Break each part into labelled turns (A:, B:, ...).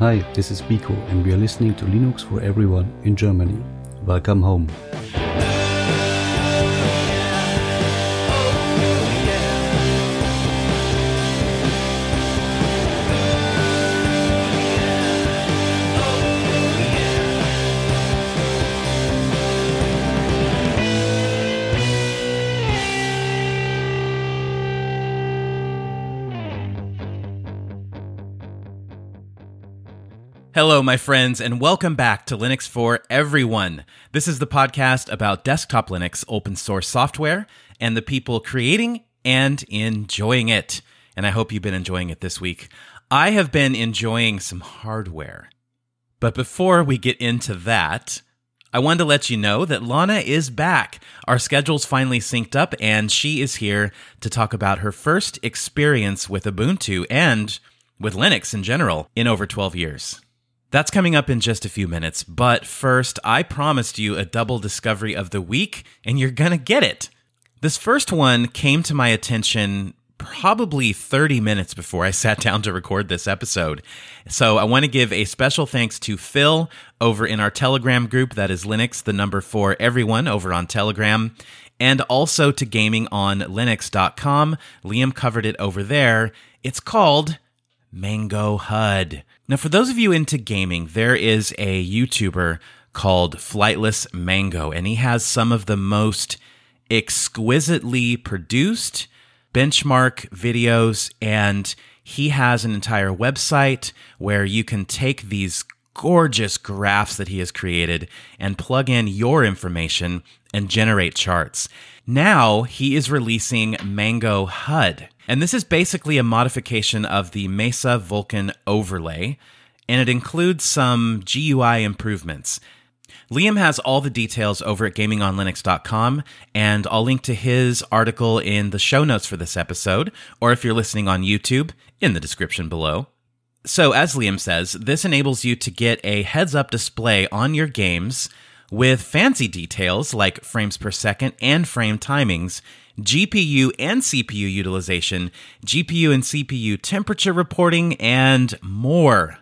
A: Hi, this is Biko, and we are listening to Linux for Everyone in Germany. Welcome home.
B: Hello, my friends, and welcome back to Linux for Everyone. This is the podcast about desktop Linux open source software and the people creating and enjoying it. And I hope you've been enjoying it this week. I have been enjoying some hardware. But before we get into that, I wanted to let you know that Lana is back. Our schedules finally synced up, and she is here to talk about her first experience with Ubuntu and with Linux in general in over 12 years. That's coming up in just a few minutes, but first, I promised you a double discovery of the week, and you're gonna get it. This first one came to my attention probably 30 minutes before I sat down to record this episode. So I want to give a special thanks to Phil over in our Telegram group that is Linux, the number for everyone over on Telegram, and also to gamingonlinux.com. Liam covered it over there. It's called Mango HUD. Now, for those of you into gaming, there is a YouTuber called Flightless Mango, and he has some of the most exquisitely produced benchmark videos. And he has an entire website where you can take these gorgeous graphs that he has created and plug in your information and generate charts. Now he is releasing Mango HUD. And this is basically a modification of the Mesa Vulkan overlay, and it includes some GUI improvements. Liam has all the details over at gamingonlinux.com, and I'll link to his article in the show notes for this episode, or if you're listening on YouTube, in the description below. So, as Liam says, this enables you to get a heads up display on your games with fancy details like frames per second and frame timings, GPU and CPU utilization, GPU and CPU temperature reporting, and more.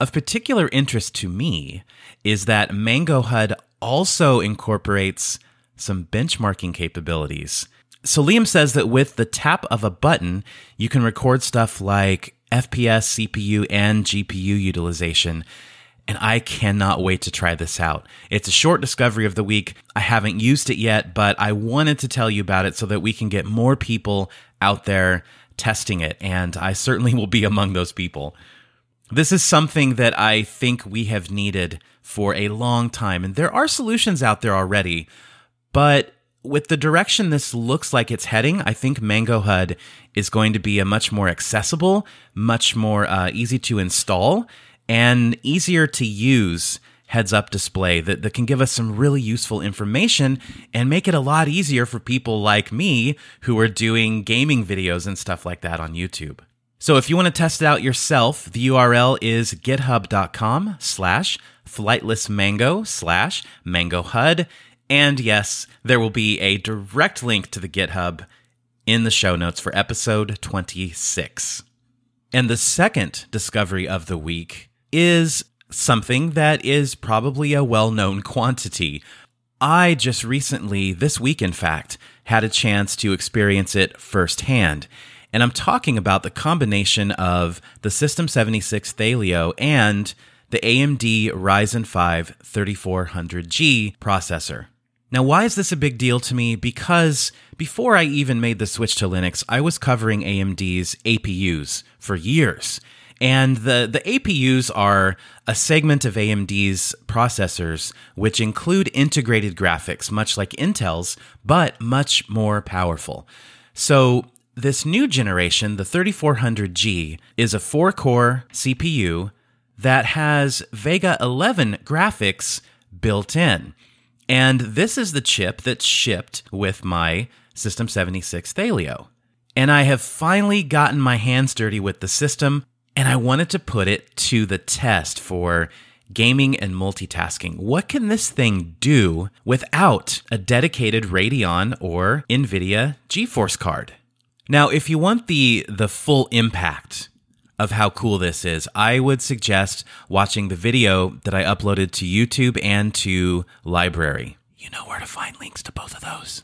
B: Of particular interest to me is that Mango HUD also incorporates some benchmarking capabilities. So Liam says that with the tap of a button, you can record stuff like FPS, CPU, and GPU utilization and I cannot wait to try this out. It's a short discovery of the week. I haven't used it yet, but I wanted to tell you about it so that we can get more people out there testing it, and I certainly will be among those people. This is something that I think we have needed for a long time, and there are solutions out there already, but with the direction this looks like it's heading, I think Mango HUD is going to be a much more accessible, much more uh, easy to install, and easier to use heads up display that, that can give us some really useful information and make it a lot easier for people like me who are doing gaming videos and stuff like that on YouTube. So if you want to test it out yourself, the URL is github.com slash flightlessmango slash mangohud. And yes, there will be a direct link to the GitHub in the show notes for episode 26. And the second discovery of the week is something that is probably a well known quantity. I just recently, this week in fact, had a chance to experience it firsthand. And I'm talking about the combination of the System 76 Thelio and the AMD Ryzen 5 3400G processor. Now, why is this a big deal to me? Because before I even made the switch to Linux, I was covering AMD's APUs for years. And the, the APUs are a segment of AMD's processors, which include integrated graphics, much like Intel's, but much more powerful. So, this new generation, the 3400G, is a four core CPU that has Vega 11 graphics built in. And this is the chip that's shipped with my System 76 Thelio. And I have finally gotten my hands dirty with the system and I wanted to put it to the test for gaming and multitasking. What can this thing do without a dedicated Radeon or NVIDIA GeForce card? Now, if you want the, the full impact of how cool this is, I would suggest watching the video that I uploaded to YouTube and to LBRY. You know where to find links to both of those.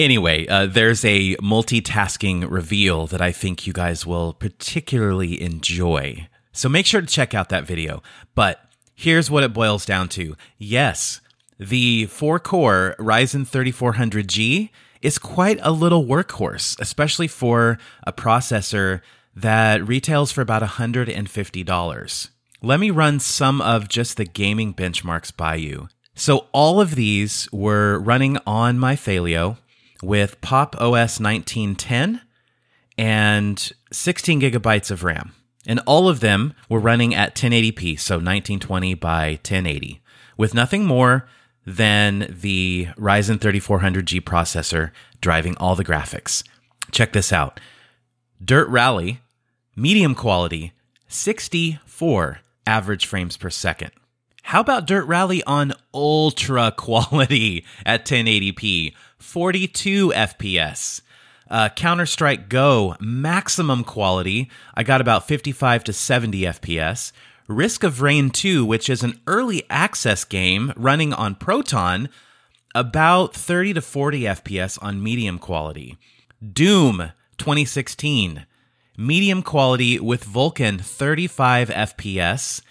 B: Anyway, uh, there's a multitasking reveal that I think you guys will particularly enjoy. So make sure to check out that video. But here's what it boils down to. Yes, the 4 core Ryzen 3400G is quite a little workhorse, especially for a processor that retails for about $150. Let me run some of just the gaming benchmarks by you. So, all of these were running on my Thelio with Pop OS 1910 and 16 gigabytes of RAM. And all of them were running at 1080p, so 1920 by 1080, with nothing more than the Ryzen 3400G processor driving all the graphics. Check this out Dirt Rally, medium quality, 64 average frames per second. How about Dirt Rally on ultra quality at 1080p, 42 FPS? Uh, Counter Strike Go, maximum quality. I got about 55 to 70 FPS. Risk of Rain 2, which is an early access game running on Proton, about 30 to 40 FPS on medium quality. Doom 2016, medium quality with Vulkan 35 FPS.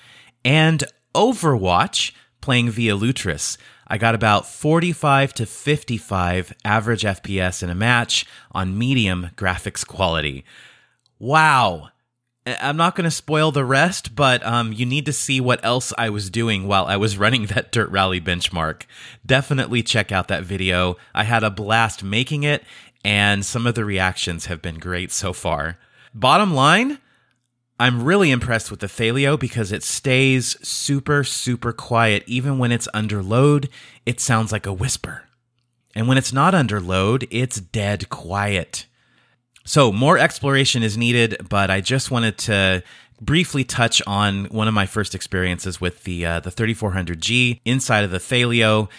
B: And Overwatch, playing via Lutris, I got about 45 to 55 average FPS in a match on medium graphics quality. Wow. I'm not going to spoil the rest, but um, you need to see what else I was doing while I was running that Dirt Rally benchmark. Definitely check out that video. I had a blast making it, and some of the reactions have been great so far. Bottom line, I'm really impressed with the Thelio because it stays super, super quiet. Even when it's under load, it sounds like a whisper. And when it's not under load, it's dead quiet. So, more exploration is needed, but I just wanted to briefly touch on one of my first experiences with the uh, the 3400G inside of the Thelio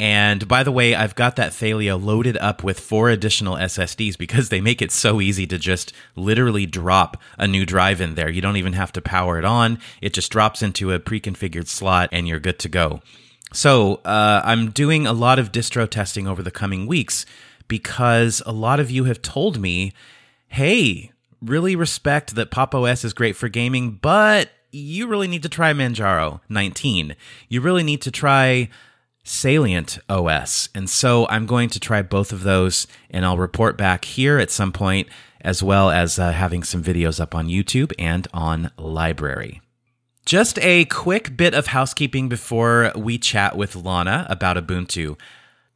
B: and by the way, I've got that Thelio loaded up with four additional SSDs because they make it so easy to just literally drop a new drive in there. You don't even have to power it on. It just drops into a pre-configured slot and you're good to go. So uh, I'm doing a lot of distro testing over the coming weeks because a lot of you have told me, hey, really respect that Pop OS is great for gaming, but you really need to try Manjaro 19. You really need to try Salient OS. And so I'm going to try both of those and I'll report back here at some point, as well as uh, having some videos up on YouTube and on LBRY. Just a quick bit of housekeeping before we chat with Lana about Ubuntu.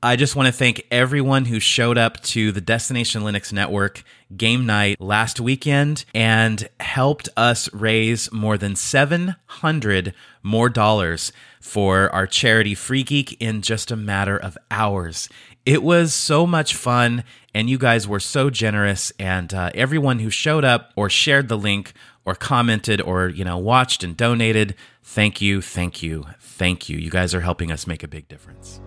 B: I just want to thank everyone who showed up to the Destination Linux Network game night last weekend and helped us raise more than 700 more dollars for our charity Free Geek in just a matter of hours. It was so much fun, and you guys were so generous. And uh, everyone who showed up or shared the link or commented or you know watched and donated, thank you, thank you, thank you. You guys are helping us make a big difference.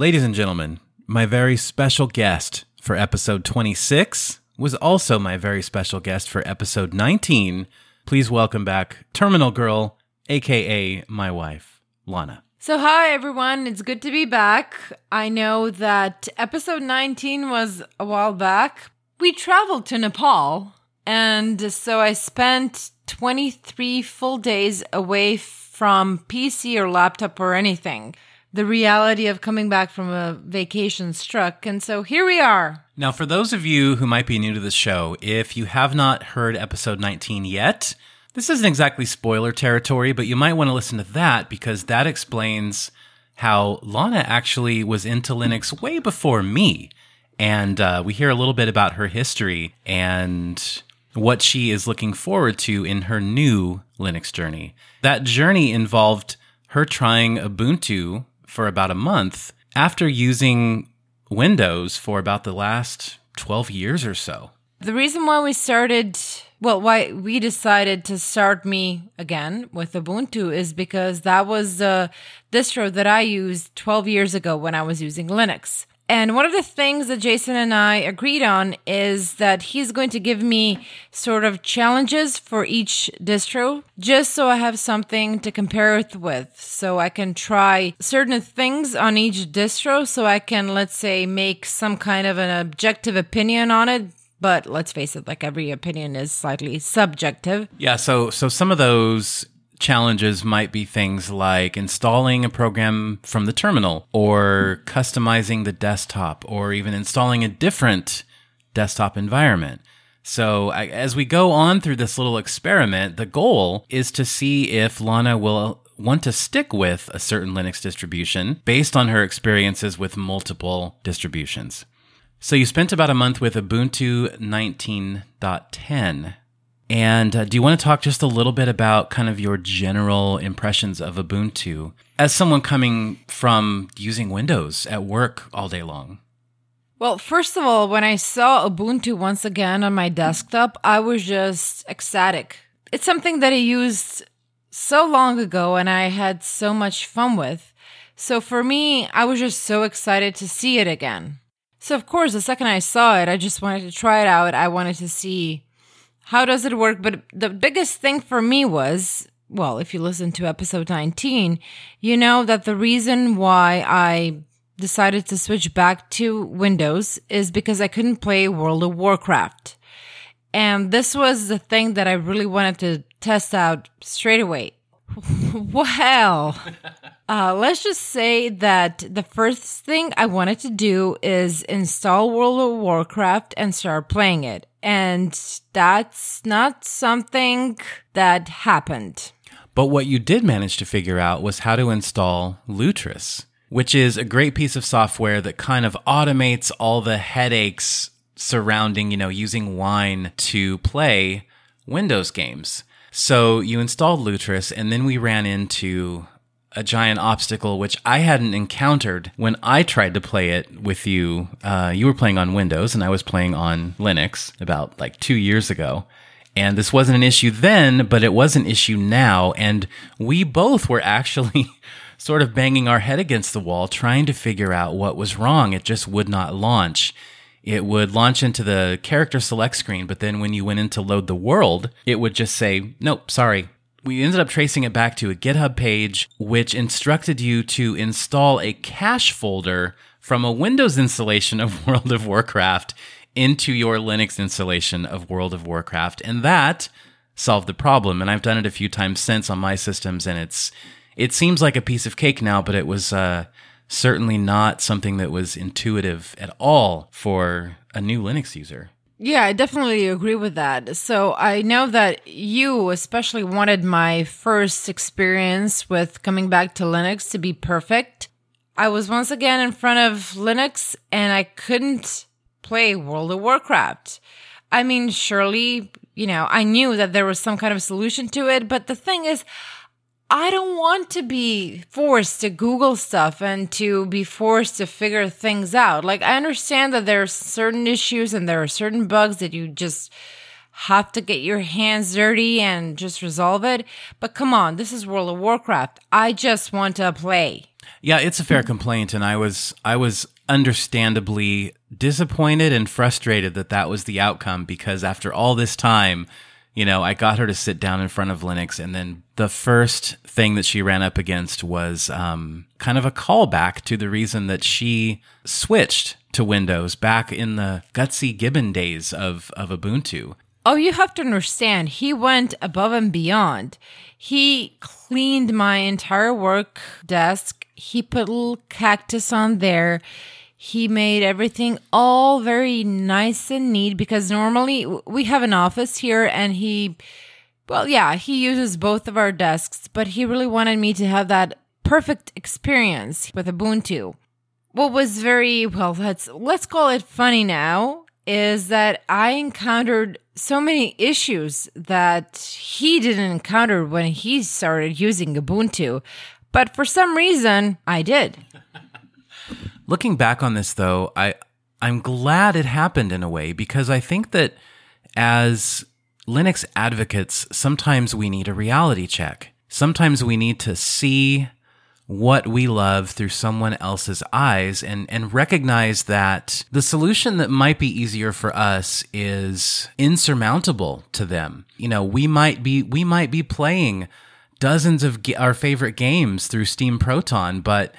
B: Ladies and gentlemen, my very special guest for episode 26 was also my very special guest for episode 19. Please welcome back Terminal Girl, aka my wife, Lana.
C: So, hi everyone, it's good to be back. I know that episode 19 was a while back. We traveled to Nepal, and so I spent 23 full days away from PC or laptop or anything the reality of coming back from a vacation struck. And so here we are.
B: Now, for those of you who might be new to the show, if you have not heard episode 19 yet, this isn't exactly spoiler territory, but you might want to listen to that because that explains how Lana actually was into Linux way before me. And uh, we hear a little bit about her history and what she is looking forward to in her new Linux journey. That journey involved her trying Ubuntu for about a month after using Windows for about the last 12 years or so.
C: The reason why we started, well, why we decided to start me again with Ubuntu is because that was the distro that I used 12 years ago when I was using Linux. And one of the things that Jason and I agreed on is that he's going to give me sort of challenges for each distro, just so I have something to compare it with. So I can try certain things on each distro, so I can, let's say, make some kind of an objective opinion on it. But let's face it, like every opinion is slightly subjective.
B: Yeah, so so some of those challenges might be things like installing a program from the terminal or customizing the desktop or even installing a different desktop environment. So, as we go on through this little experiment, the goal is to see if Lana will want to stick with a certain Linux distribution based on her experiences with multiple distributions. So, you spent about a month with Ubuntu 19.10. And uh, do you want to talk just a little bit about kind of your general impressions of Ubuntu as someone coming from using Windows at work all day long?
C: Well, first of all, when I saw Ubuntu once again on my desktop, I was just ecstatic. It's something that I used so long ago and I had so much fun with. So for me, I was just so excited to see it again. So, of course, the second I saw it, I just wanted to try it out. I wanted to see how does it work? But the biggest thing for me was well, if you listen to episode 19, you know that the reason why I decided to switch back to Windows is because I couldn't play World of Warcraft. And this was the thing that I really wanted to test out straight away. well, uh, let's just say that the first thing I wanted to do is install World of Warcraft and start playing it. And that's not something that happened.
B: But what you did manage to figure out was how to install Lutris, which is a great piece of software that kind of automates all the headaches surrounding, you know, using wine to play Windows games. So you installed Lutris, and then we ran into a giant obstacle which I hadn't encountered when I tried to play it with you. Uh, you were playing on Windows and I was playing on Linux about like two years ago. And this wasn't an issue then, but it was an issue now. And we both were actually sort of banging our head against the wall trying to figure out what was wrong. It just would not launch. It would launch into the character select screen, but then when you went in to load the world, it would just say, nope, sorry, we ended up tracing it back to a GitHub page, which instructed you to install a cache folder from a Windows installation of World of Warcraft into your Linux installation of World of Warcraft. And that solved the problem. And I've done it a few times since on my systems, and it's it seems like a piece of cake now, but it was uh, certainly not something that was intuitive at all for a new Linux user.
C: Yeah, I definitely agree with that. So I know that you especially wanted my first experience with coming back to Linux to be perfect. I was once again in front of Linux and I couldn't play World of Warcraft. I mean, surely, you know, I knew that there was some kind of solution to it, but the thing is, I don't want to be forced to Google stuff and to be forced to figure things out. Like, I understand that there are certain issues and there are certain bugs that you just have to get your hands dirty and just resolve it. But come on, this is World of Warcraft. I just want to play.
B: Yeah, it's a fair complaint, and I was I was understandably disappointed and frustrated that that was the outcome because after all this time, you know, I got her to sit down in front of Linux, and then the first thing that she ran up against was um, kind of a callback to the reason that she switched to Windows back in the gutsy Gibbon days of, of Ubuntu.
C: Oh, you have to understand, he went above and beyond. He cleaned my entire work desk. He put a little cactus on there. He made everything all very nice and neat because normally we have an office here and he, well, yeah, he uses both of our desks, but he really wanted me to have that perfect experience with Ubuntu. what was very well let's let's call it funny now is that I encountered so many issues that he didn't encounter when he started using Ubuntu. But for some reason, I did.
B: Looking back on this though, I I'm glad it happened in a way because I think that as Linux advocates, sometimes we need a reality check. Sometimes we need to see what we love through someone else's eyes and, and recognize that the solution that might be easier for us is insurmountable to them. You know, we might be, we might be playing dozens of our favorite games through Steam Proton, but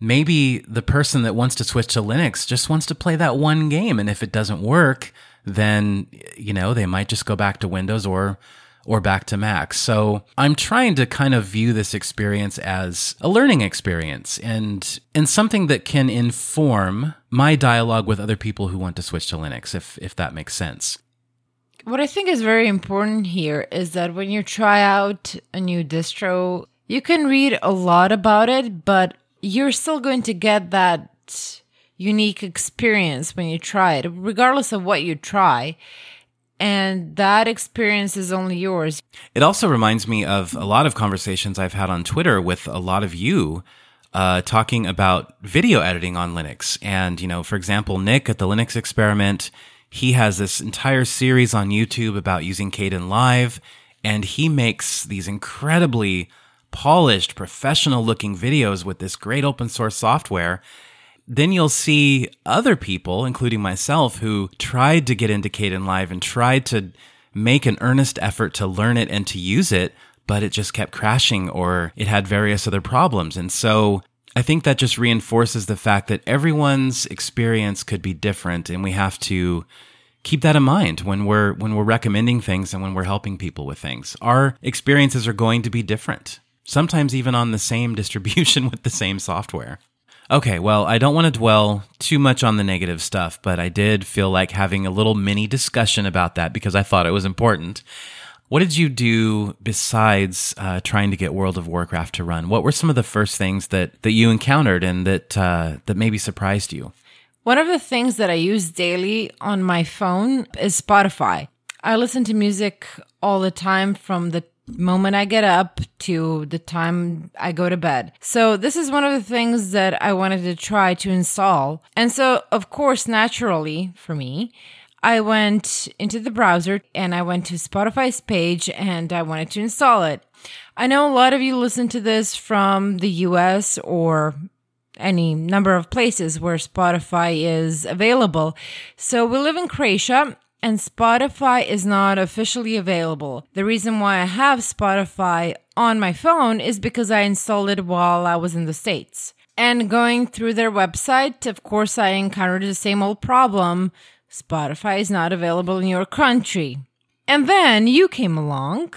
B: maybe the person that wants to switch to Linux just wants to play that one game. And if it doesn't work, then, you know, they might just go back to Windows or or back to Mac. So I'm trying to kind of view this experience as a learning experience and and something that can inform my dialogue with other people who want to switch to Linux, if if that makes sense.
C: What I think is very important here is that when you try out a new distro, you can read a lot about it, but you're still going to get that unique experience when you try it, regardless of what you try and that experience is only yours.
B: It also reminds me of a lot of conversations I've had on Twitter with a lot of you uh, talking about video editing on Linux. And, you know, for example, Nick at the Linux Experiment, he has this entire series on YouTube about using Caden Kdenlive, and he makes these incredibly polished, professional looking videos with this great open source software then you'll see other people, including myself, who tried to get into Caden Kdenlive and tried to make an earnest effort to learn it and to use it, but it just kept crashing or it had various other problems. And so I think that just reinforces the fact that everyone's experience could be different and we have to keep that in mind when we're when we're recommending things and when we're helping people with things. Our experiences are going to be different. Sometimes even on the same distribution with the same software. Okay, well, I don't want to dwell too much on the negative stuff, but I did feel like having a little mini discussion about that because I thought it was important. What did you do besides uh, trying to get World of Warcraft to run? What were some of the first things that, that you encountered and that uh, that maybe surprised you?
C: One of the things that I use daily on my phone is Spotify. I listen to music all the time from the moment I get up to the time I go to bed. So this is one of the things that I wanted to try to install. And so, of course, naturally for me, I went into the browser and I went to Spotify's page and I wanted to install it. I know a lot of you listen to this from the US or any number of places where Spotify is available. So we live in Croatia and Spotify is not officially available. The reason why I have Spotify on my phone is because I installed it while I was in the States. And going through their website, of course, I encountered the same old problem Spotify is not available in your country. And then you came along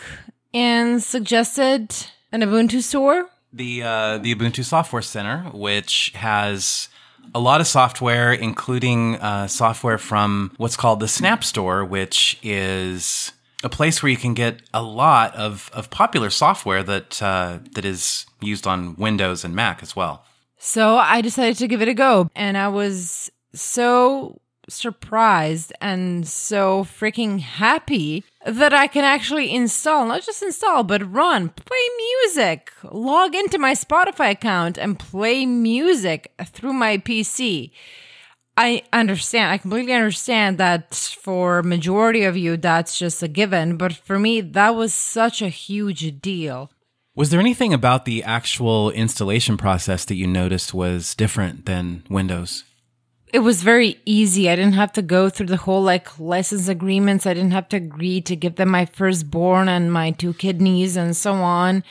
C: and suggested an Ubuntu store.
B: The uh, the Ubuntu Software Center, which has a lot of software, including uh, software from what's called the Snap Store, which is a place where you can get a lot of, of popular software that uh, that is used on Windows and Mac as well.
C: So I decided to give it a go, and I was so surprised and so freaking happy that I can actually install, not just install, but run, play music, log into my Spotify account and play music through my PC. I understand. I completely understand that for majority of you that's just a given, but for me that was such a huge deal.
B: Was there anything about the actual installation process that you noticed was different than Windows?
C: It was very easy. I didn't have to go through the whole like license agreements. I didn't have to agree to give them my firstborn and my two kidneys and so on.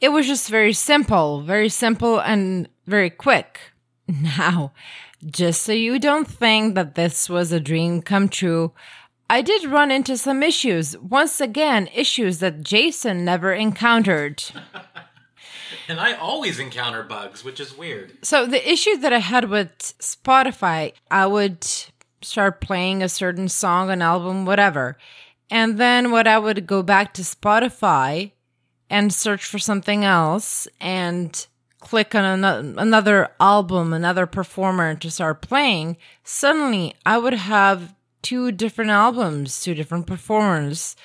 C: It was just very simple, very simple and very quick. Now, just so you don't think that this was a dream come true, I did run into some issues. Once again, issues that Jason never encountered.
B: And I always encounter bugs, which is weird.
C: So the issue that I had with Spotify, I would start playing a certain song, an album, whatever. And then what I would go back to Spotify and search for something else and click on ano- another album, another performer to start playing, suddenly I would have two different albums, two different performers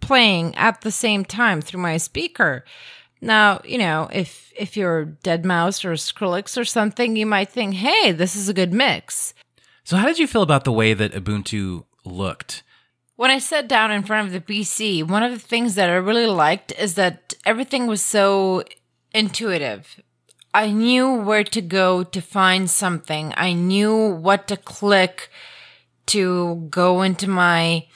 C: playing at the same time through my speaker. Now, you know, if if you're Deadmau5 or Skrillex or something, you might think, "Hey, this is a good mix."
B: So, how did you feel about the way that Ubuntu looked?
C: When I sat down in front of the PC, one of the things that I really liked is that everything was so intuitive. I knew where to go to find something. I knew what to click to go into my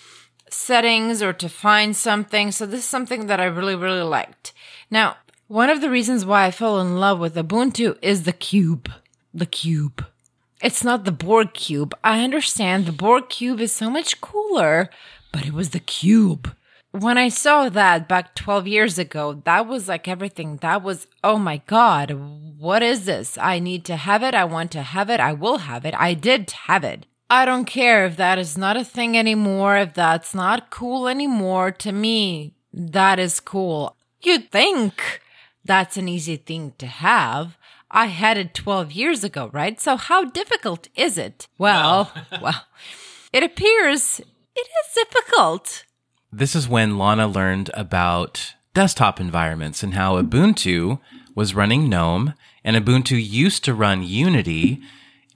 C: settings or to find something. So this is something that I really, really liked. Now, one of the reasons why I fell in love with Ubuntu is the cube. The cube. It's not the Borg cube. I understand the Borg cube is so much cooler, but it was the cube. When I saw that back 12 years ago, that was like everything. That was, oh my God, what is this? I need to have it. I want to have it. I will have it. I did have it. I don't care if that is not a thing anymore, if that's not cool anymore. To me, that is cool. You'd think that's an easy thing to have. I had it 12 years ago, right? So how difficult is it? Well, well, it appears it is difficult.
B: This is when Lana learned about desktop environments and how Ubuntu was running GNOME and Ubuntu used to run Unity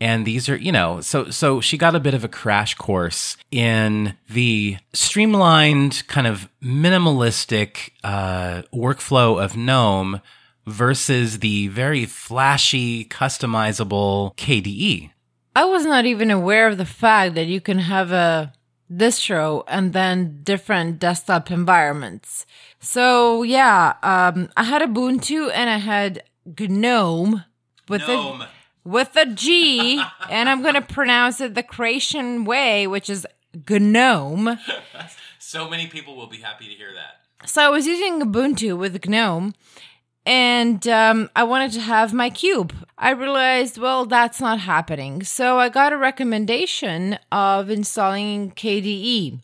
B: and these are you know so so she got a bit of a crash course in the streamlined kind of minimalistic uh, workflow of gnome versus the very flashy customizable kde
C: I was not even aware of the fact that you can have a distro and then different desktop environments. So yeah, um, I had Ubuntu and I had GNOME with
B: gnome.
C: a with a G, and I'm going to pronounce it the Croatian way, which is GNOME.
B: so many people will be happy to hear that
C: So I was using Ubuntu with GNOME, and um, I wanted to have my cube. I realized, well, that's not happening. So I got a recommendation of installing KDE.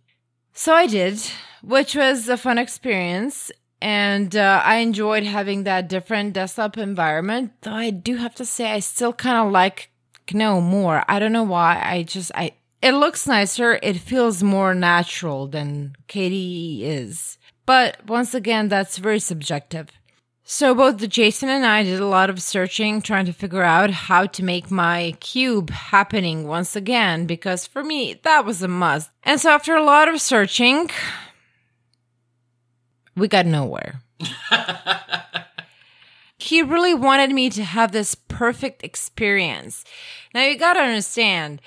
C: So I did, which was a fun experience. And uh, I enjoyed having that different desktop environment. Though I do have to say, I still kind of like GNOME more. I don't know why. I just, I, it looks nicer. It feels more natural than KDE is. But once again, that's very subjective. So both Jason and I did a lot of searching, trying to figure out how to make my cube happening once again, because for me, that was a must. And so after a lot of searching, we got nowhere. he really wanted me to have this perfect experience. Now you got to understand,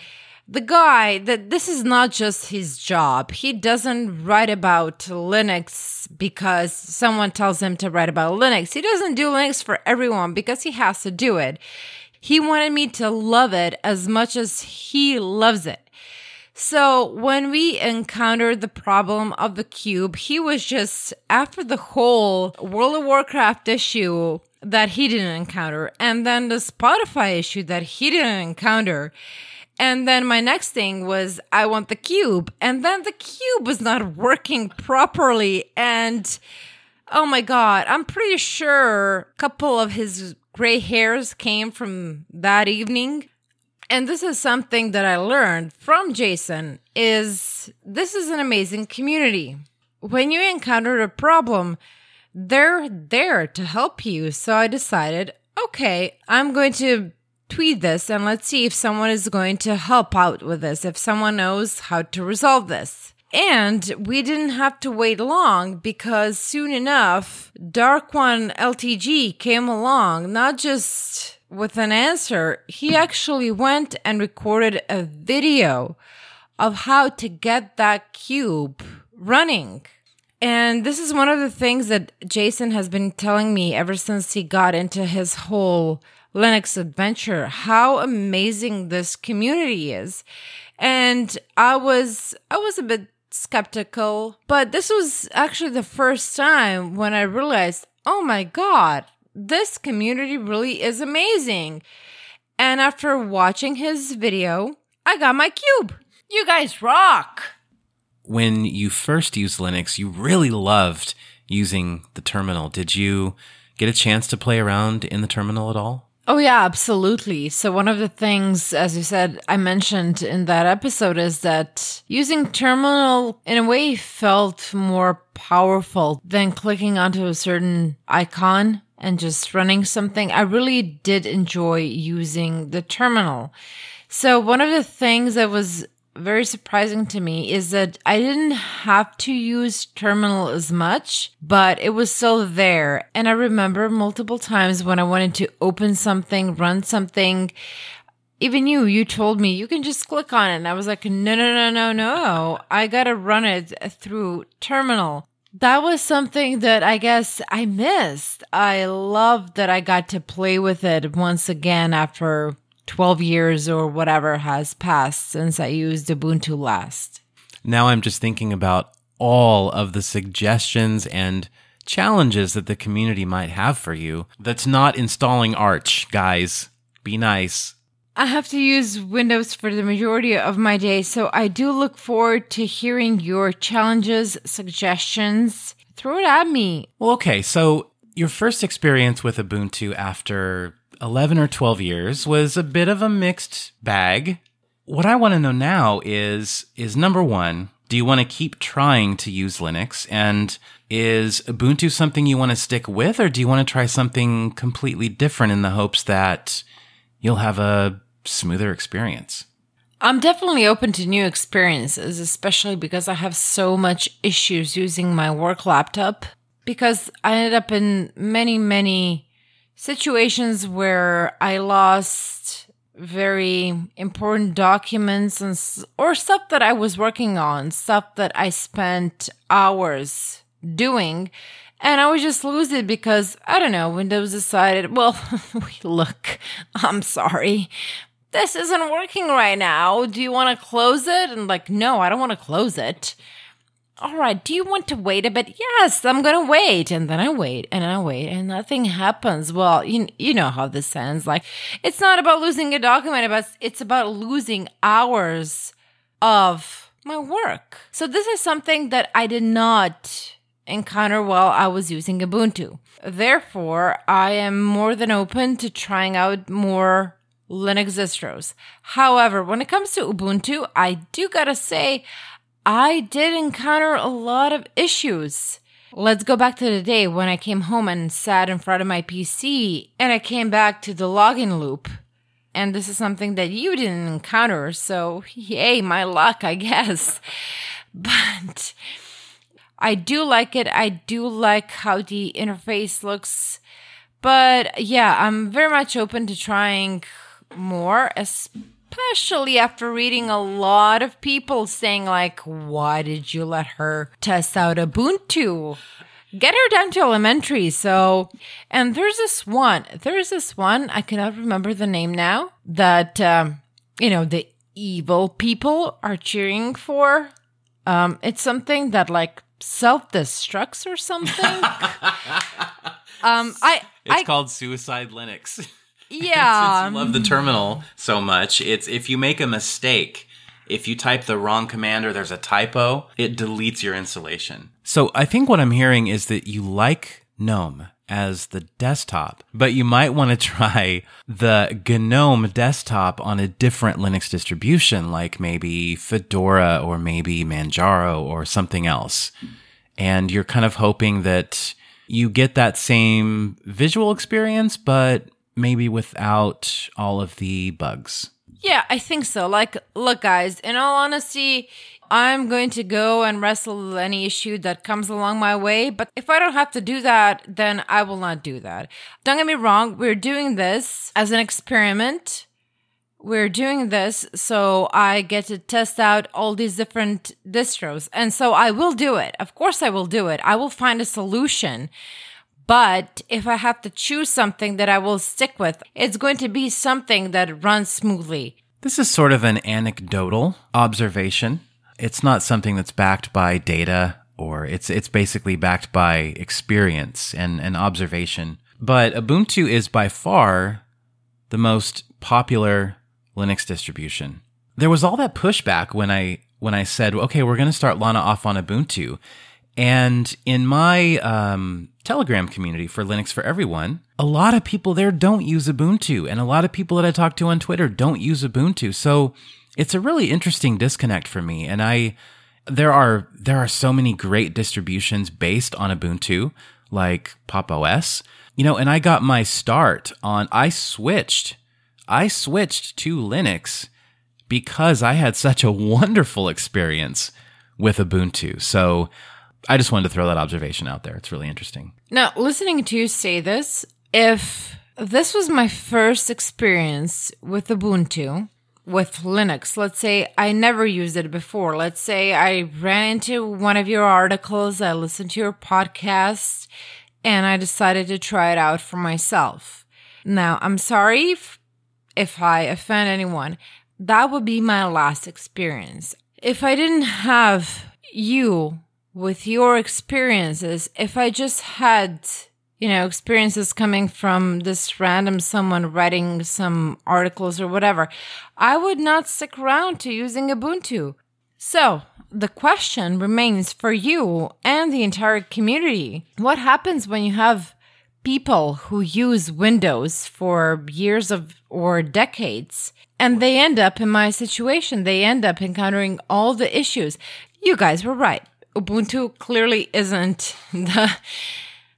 C: the guy that this is not just his job. He doesn't write about Linux because someone tells him to write about Linux. He doesn't do Linux for everyone because he has to do it. He wanted me to love it as much as he loves it. So when we encountered the problem of the cube, he was just after the whole World of Warcraft issue that he didn't encounter, and then the Spotify issue that he didn't encounter. And then my next thing was I want the cube, and then the cube was not working properly. And oh my God, I'm pretty sure a couple of his gray hairs came from that evening and this is something that I learned from Jason is this is an amazing community. When you encounter a problem, they're there to help you. So I decided, okay, I'm going to tweet this and let's see if someone is going to help out with this, if someone knows how to resolve this. And we didn't have to wait long because soon enough, Dark One LTG came along, not just with an answer, he actually went and recorded a video of how to get that cube running. And this is one of the things that Jason has been telling me ever since he got into his whole Linux adventure, how amazing this community is. And I was, I was a bit skeptical, but this was actually the first time when I realized, oh my God, this community really is amazing. And after watching his video, I got my cube. You guys rock.
B: when you first used linux you really loved using the terminal did you get a chance to play around in the terminal at all?
C: Oh, yeah, absolutely. So, one of the things, as you said, I mentioned in that episode is that using terminal in a way felt more powerful than clicking onto a certain icon and just running something. I really did enjoy using the terminal. So, one of the things that was very surprising to me is that I didn't have to use terminal as much, but it was still there. And I remember multiple times when I wanted to open something, run something, even you, you told me you can just click on it. And I was like, no, no, no, no, no. I got to run it through terminal. That was something that I guess I missed. I love that I got to play with it once again after 12 years or whatever has passed since I used Ubuntu last.
B: Now I'm just thinking about all of the suggestions and challenges that the community might have for you that's not installing Arch, guys. Be nice.
C: I have to use Windows for the majority of my day, so I do look forward to hearing your challenges, suggestions. Throw it at me.
B: Well, okay, so your first experience with Ubuntu after 11 or 12 years was a bit of a mixed bag. What I want to know now is is number 1, do you want to keep trying to use Linux and is Ubuntu something you want to stick with or do you want to try something completely different in the hopes that you'll have a smoother experience?
C: I'm definitely open to new experiences, especially because I have so much issues using my work laptop because I ended up in many many situations where I lost very important documents and or stuff that I was working on, stuff that I spent hours doing. And I would just lose it because I don't know, Windows decided, well, look, I'm sorry. This isn't working right now. Do you want to close it? And like, no, I don't want to close it all right, do you want to wait a bit? Yes, I'm going to wait. And then I wait and I wait and nothing happens. Well, you, you know how this ends. Like, it's not about losing a document, it's about losing hours of my work. So this is something that I did not encounter while I was using Ubuntu. Therefore, I am more than open to trying out more Linux distros. However, when it comes to Ubuntu, I do gotta say, I did encounter a lot of issues. Let's go back to the day when I came home and sat in front of my PC and I came back to the login loop. And this is something that you didn't encounter, so yay, my luck, I guess. But I do like it. I do like how the interface looks. But yeah, I'm very much open to trying more, especially after reading a lot of people saying like why did you let her test out ubuntu? Get her down to elementary so and there's this one there's this one i cannot remember the name now that um, you know the evil people are cheering for. Um it's something that like self-destructs or something.
B: Um i it's I, called suicide linux
C: Yeah.
B: Since you love the terminal so much, it's if you make a mistake, if you type the wrong command or there's a typo, it deletes your installation. So I think what I'm hearing is that you like GNOME as the desktop, but you might want to try the GNOME desktop on a different Linux distribution, like maybe Fedora or maybe Manjaro or something else. And you're kind of hoping that you get that same visual experience, but maybe without all of the bugs.
C: Yeah, I think so. Like, look, guys, in all honesty, I'm going to go and wrestle any issue that comes along my way. But if I don't have to do that, then I will not do that. Don't get me wrong. We're doing this as an experiment. We're doing this so I get to test out all these different distros. And so I will do it. Of course, I will do it. I will find a solution. But if I have to choose something that I will stick with, it's going to be something that runs smoothly.
B: This is sort of an anecdotal observation. It's not something that's backed by data or it's it's basically backed by experience and, and observation. But Ubuntu is by far the most popular Linux distribution. There was all that pushback when I when I said, okay, we're going to start Lana off on Ubuntu. And in my um, Telegram community for Linux for Everyone, a lot of people there don't use Ubuntu, and a lot of people that I talk to on Twitter don't use Ubuntu. So it's a really interesting disconnect for me. And I, there are there are so many great distributions based on Ubuntu, like Pop OS, you know. And I got my start on. I switched. I switched to Linux because I had such a wonderful experience with Ubuntu. So I just wanted to throw that observation out there. It's really interesting.
C: Now, listening to you say this, if this was my first experience with Ubuntu, with Linux, let's say I never used it before. Let's say I ran into one of your articles, I listened to your podcast, and I decided to try it out for myself. Now, I'm sorry if, if I offend anyone. That would be my last experience. If I didn't have you with your experiences, if I just had, you know, experiences coming from this random someone writing some articles or whatever, I would not stick around to using Ubuntu. So, the question remains for you and the entire community. What happens when you have people who use Windows for years of or decades and they end up in my situation? They end up encountering all the issues. You guys were right. Ubuntu clearly isn't the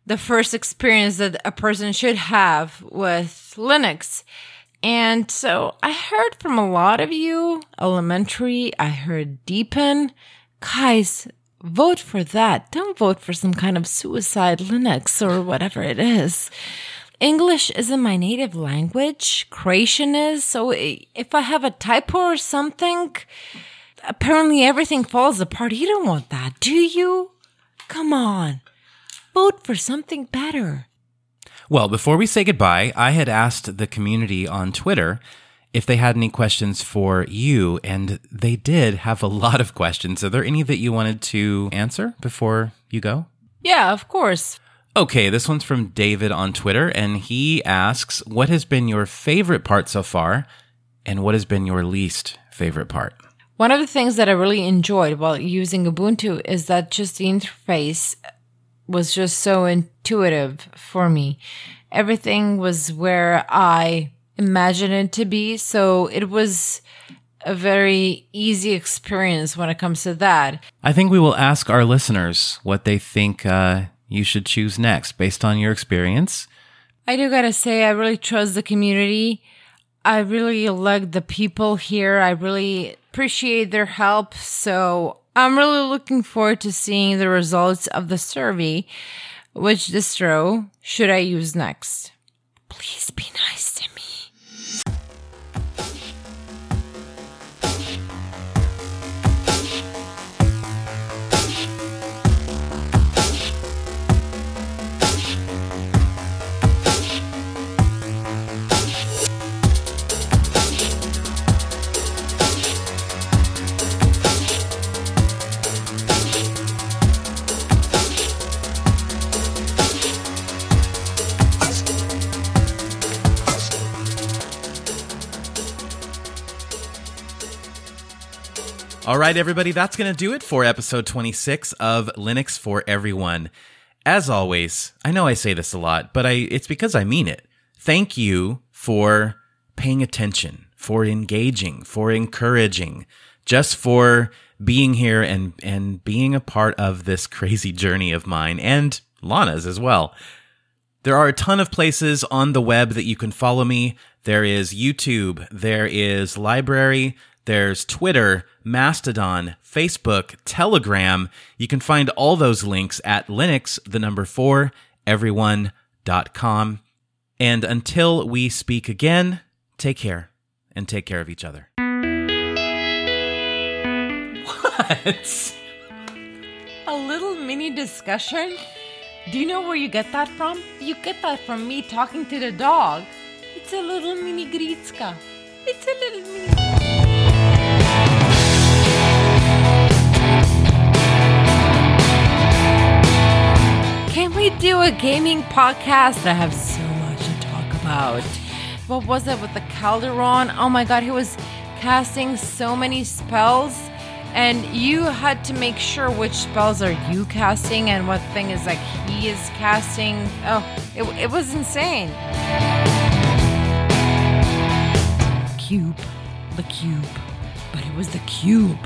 C: the first experience that a person should have with Linux. And so I heard from a lot of you, elementary, I heard Deepin. Guys, vote for that. Don't vote for some kind of suicide Linux or whatever it is. English isn't my native language. Croatian is. So if I have a typo or something, apparently everything falls apart. You don't want that, do you? Come on. Vote for something better.
B: Well, before we say goodbye, I had asked the community on Twitter if they had any questions for you, and they did have a lot of questions. Are there any that you wanted to answer before you go?
C: Yeah, of course.
B: Okay, this one's from David on Twitter, and he asks, What has been your favorite part so far, and what has been your least favorite part?
C: One of the things that I really enjoyed while using Ubuntu is that just the interface was just so intuitive for me. Everything was where I imagined it to be. So it was a very easy experience when it comes to that.
B: I think we will ask our listeners what they think uh, you should choose next based on your experience.
C: I do gotta say, I really trust the community. I really like the people here. I really appreciate their help. So I'm really looking forward to seeing the results of the survey. Which distro should I use next? Please be nice to me.
B: All right, everybody, that's going to do it for episode 26 of Linux for Everyone. As always, I know I say this a lot, but I it's because I mean it. Thank you for paying attention, for engaging, for encouraging, just for being here and and being a part of this crazy journey of mine and Lana's as well. There are a ton of places on the web that you can follow me. There is YouTube, there is LBRY, there's Twitter, Mastodon, Facebook, Telegram. You can find all those links at Linux, the number four, everyone.com. And until we speak again, take care and take care of each other. What?
C: A little mini discussion? Do you know where you get that from? You get that from me talking to the dog. It's a little mini Gritska. It's a little mini. Can we do a gaming podcast? I have so much to talk about. What was it with the Calderon? Oh my god, he was casting so many spells And you had to make sure which spells are you casting and what thing is like he is casting. Oh, it, it was insane. Cube. The cube. But it was the cube.